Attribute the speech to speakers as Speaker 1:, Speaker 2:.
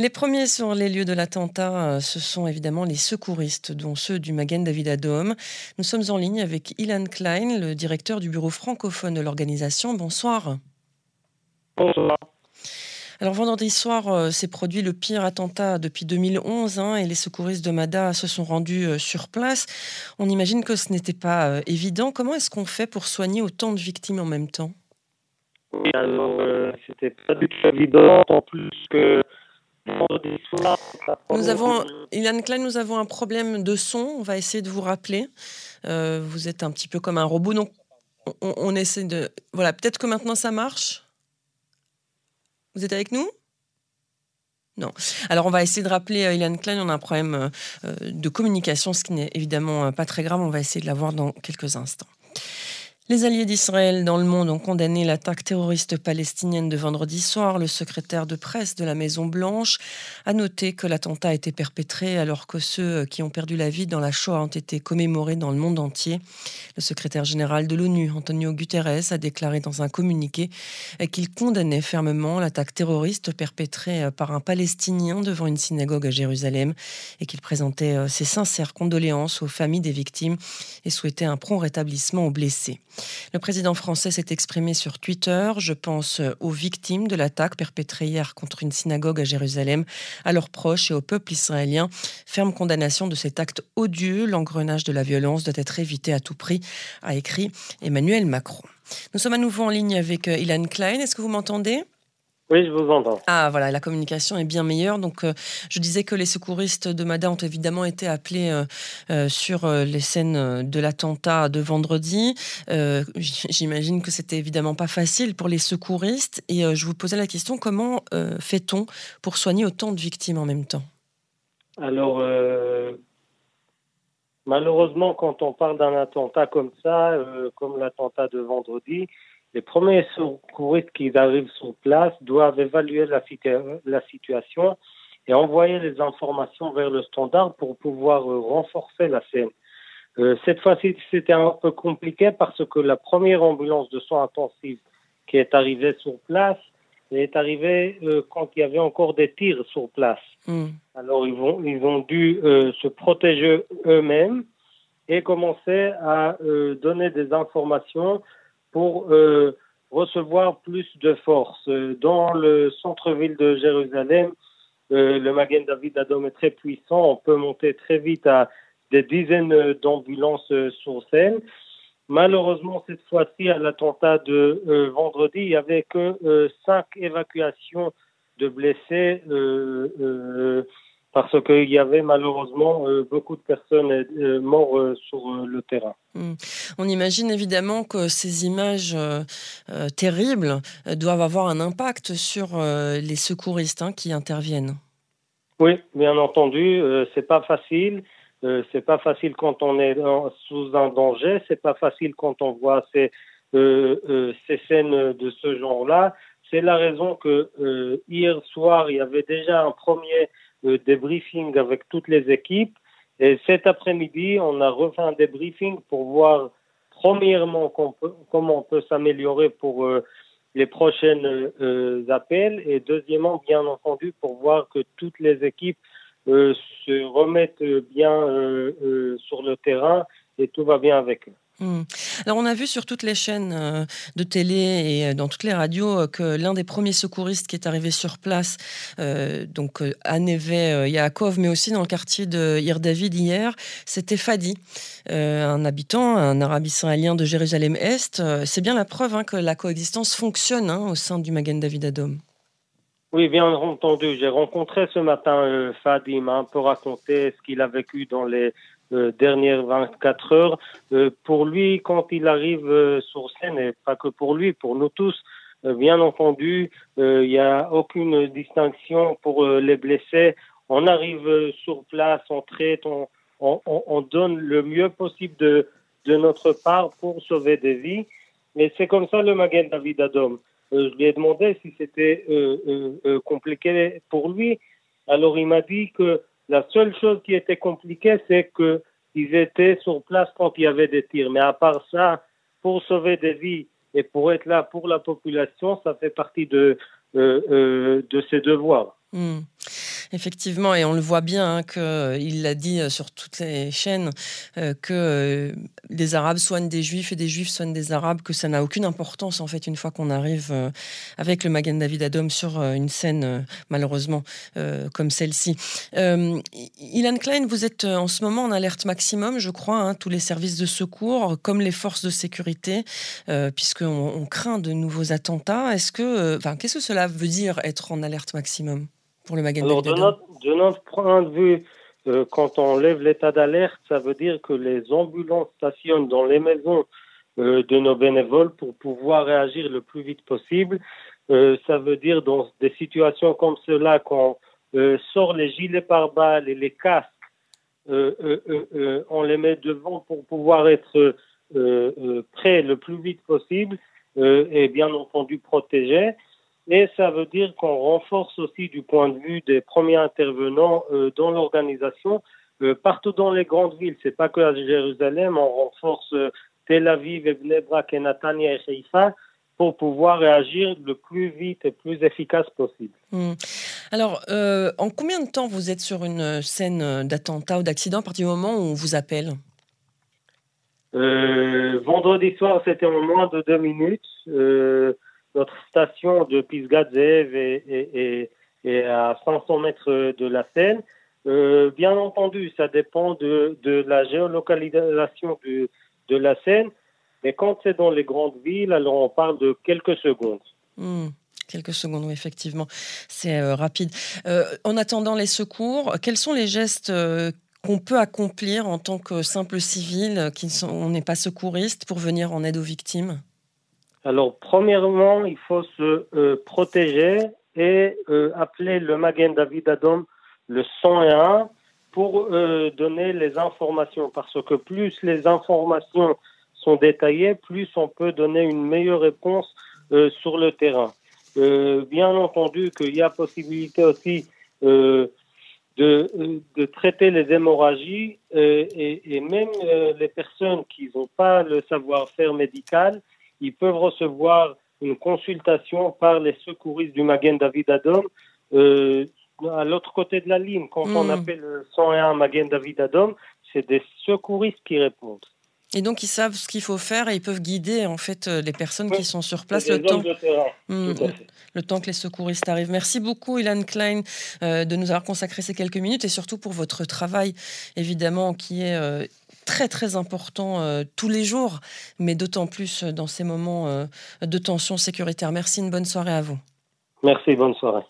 Speaker 1: Les premiers sur les lieux de l'attentat, euh, ce sont évidemment les secouristes, dont ceux du Magen David Adom. Nous sommes en ligne avec Ilan Klein, le directeur du bureau francophone de l'organisation. Bonsoir.
Speaker 2: Bonsoir.
Speaker 1: Alors vendredi soir euh, s'est produit le pire attentat depuis 2011 hein, et les secouristes de Mada se sont rendus euh, sur place. On imagine que ce n'était pas évident. Comment est-ce qu'on fait pour soigner autant de victimes en même temps?
Speaker 2: Oui, alors c'était pas du tout évident, en plus que
Speaker 1: nous avons, Ilan Klein, nous avons un problème de son. On va essayer de vous rappeler. Euh, vous êtes un petit peu comme un robot, donc on, essaie de. Voilà, peut-être que maintenant ça marche. Vous êtes avec nous? Non. Alors on va essayer de rappeler euh, Ilan Klein, on a un problème euh, de communication, ce qui n'est évidemment pas très grave, on va essayer de la voir dans quelques instants. Les alliés d'Israël dans le monde ont condamné l'attaque terroriste palestinienne de vendredi soir. Le secrétaire de presse de la Maison-Blanche a noté que l'attentat a été perpétré alors que ceux qui ont perdu la vie dans la Shoah ont été commémorés dans le monde entier. Le secrétaire général de l'ONU, Antonio Guterres, a déclaré dans un communiqué qu'il condamnait fermement l'attaque terroriste perpétrée par un Palestinien devant une synagogue à Jérusalem et qu'il présentait ses sincères condoléances aux familles des victimes et souhaitait un prompt rétablissement aux blessés. Le président français s'est exprimé sur Twitter. Je pense aux victimes de l'attaque perpétrée hier contre une synagogue à Jérusalem, à leurs proches et au peuple israélien. Ferme condamnation de cet acte odieux. L'engrenage de la violence doit être évité à tout prix, a écrit Emmanuel Macron. Nous sommes à nouveau en ligne avec euh, Ilan Klein. Est-ce que vous m'entendez?
Speaker 2: Oui, je vous entends.
Speaker 1: Ah, voilà, la communication est bien meilleure. Donc, euh, je disais que les secouristes de Mada ont évidemment été appelés euh, euh, sur les scènes de l'attentat de vendredi. J'imagine que c'était évidemment pas facile pour les secouristes. Et je vous posais la question comment fait-on pour soigner autant de victimes en même temps?
Speaker 2: Alors, malheureusement, quand on parle d'un attentat comme ça, comme l'attentat de vendredi, les premiers secouristes qui arrivent sur place doivent évaluer la, la situation et envoyer les informations vers le standard pour pouvoir euh, renforcer la scène. Euh, cette fois-ci, c'était un peu compliqué parce que la première ambulance de soins intensifs qui est arrivée sur place est arrivée euh, quand il y avait encore des tirs sur place. Hmm. Alors, ils, vont, ils ont dû se protéger eux-mêmes et commencer à donner des informations pour euh, recevoir plus de force. Dans le centre-ville de Jérusalem, euh, le Magen David Adom est très puissant. On peut monter très vite à des dizaines d'ambulances sur scène. Malheureusement, cette fois-ci, à l'attentat de euh, vendredi, il n'y avait que cinq évacuations de blessés parce qu'il y avait malheureusement euh, beaucoup de personnes euh, mortes euh, sur le terrain.
Speaker 1: Hmm. On imagine évidemment que ces images terribles doivent avoir un impact sur les secouristes hein, qui interviennent.
Speaker 2: Oui, bien entendu, c'est pas facile. c'est pas facile quand on est sous un danger. C'est pas facile quand on voit ces, ces scènes de ce genre-là. C'est la raison que hier soir, il y avait déjà un premier des briefings avec toutes les équipes. Et cet après-midi, on a refait un débriefing pour voir, premièrement, comment on peut s'améliorer pour euh, les prochaines euh, appels. Et deuxièmement, bien entendu, pour voir que toutes les équipes euh, se remettent bien sur le terrain et tout va bien avec eux.
Speaker 1: Hmm. Alors on a vu sur toutes les chaînes euh, de télé et euh, dans toutes les radios euh, que l'un des premiers secouristes qui est arrivé sur place, donc à Neve Yaakov, mais aussi dans le quartier de Ir David hier, c'était Fadi, un habitant, un arabe israélien de Jérusalem-Est. C'est bien la preuve hein, que la coexistence fonctionne hein, au sein du Magen David Adom.
Speaker 2: Oui, bien entendu. J'ai rencontré ce matin Fadi, m'a un peu raconté ce qu'il a vécu dans les euh, dernières 24 heures. Euh, pour lui, quand il arrive euh, sur scène, et pas que pour lui, pour nous tous, bien entendu, il n'y a aucune distinction pour les blessés. On arrive sur place, on traite, on, on, on donne le mieux possible de, de notre part pour sauver des vies. Mais c'est comme ça le Magen David Adom. je lui ai demandé si c'était compliqué pour lui. Alors il m'a dit que la seule chose qui était compliquée, c'est qu'ils étaient sur place quand il y avait des tirs. Mais à part ça, pour sauver des vies et pour être là pour la population, ça fait partie de, euh, euh, de ses devoirs.
Speaker 1: Hmm. Effectivement, et on le voit bien, hein, qu'il l'a dit sur toutes les chaînes, que des Arabes soignent des Juifs et des Juifs soignent des Arabes, que ça n'a aucune importance en fait une fois qu'on arrive avec le Magan David Adom sur une scène malheureusement comme celle-ci. Ilan Klein, vous êtes en ce moment en alerte maximum, je crois, hein, tous les services de secours, comme les forces de sécurité, puisqu'on on craint de nouveaux attentats. Est-ce que, enfin, qu'est-ce que cela veut dire être en alerte maximum? Pour le Magan
Speaker 2: Alors, de notre, de notre, point de vue, euh, quand on lève l'état d'alerte, ça veut dire que les ambulances stationnent dans les maisons euh, de nos bénévoles pour pouvoir réagir le plus vite possible. Euh, ça veut dire dans des situations comme cela, quand on sort les gilets pare-balles et les casques, on les met devant pour pouvoir être prêt le plus vite possible et bien entendu protégés. Et ça veut dire qu'on renforce aussi du point de vue des premiers intervenants euh, dans l'organisation euh, partout dans les grandes villes. C'est pas que à Jérusalem, on renforce euh, Tel Aviv, et Bnebrak et Natania et Haïfa pour pouvoir réagir le plus vite et plus efficace possible.
Speaker 1: Hmm. Alors, en combien de temps vous êtes sur une scène d'attentat ou d'accident? À partir du moment où on vous appelle?
Speaker 2: Vendredi soir, c'était en moins de deux minutes notre station de Pisgazev est, à 500 mètres de la Seine. Euh, bien entendu, ça dépend de, la géolocalisation de la Seine. Mais quand c'est dans les grandes villes, alors on parle de quelques secondes.
Speaker 1: Hmm, quelques secondes, oui, effectivement. C'est euh, rapide. Euh, en attendant les secours, quels sont les gestes qu'on peut accomplir en tant que simple civil, qui sont, on n'est pas secouriste, pour venir en aide aux victimes?
Speaker 2: Alors, premièrement, il faut se euh, protéger et euh, appeler le Magen David Adom le 101 pour euh, donner les informations. Parce que plus les informations sont détaillées, plus on peut donner une meilleure réponse sur le terrain. bien entendu qu'il y a possibilité aussi de, de, traiter les hémorragies et, même les personnes qui n'ont pas le savoir-faire médical, ils peuvent recevoir une consultation par les secouristes du Magen David Adom euh, à l'autre côté de la ligne. Quand on hmm. appelle 101 Magen David Adom, c'est des secouristes qui répondent.
Speaker 1: Et donc ils savent ce qu'il faut faire et ils peuvent guider en fait euh, les personnes qui sont sur place le temps, hmm, le temps que les secouristes arrivent. Merci beaucoup Ilan Klein euh, de nous avoir consacré ces quelques minutes et surtout pour votre travail évidemment qui est très très important euh, tous les jours, mais d'autant plus dans ces moments euh, de tension sécuritaire. Merci, une bonne soirée à vous.
Speaker 2: Merci, bonne soirée.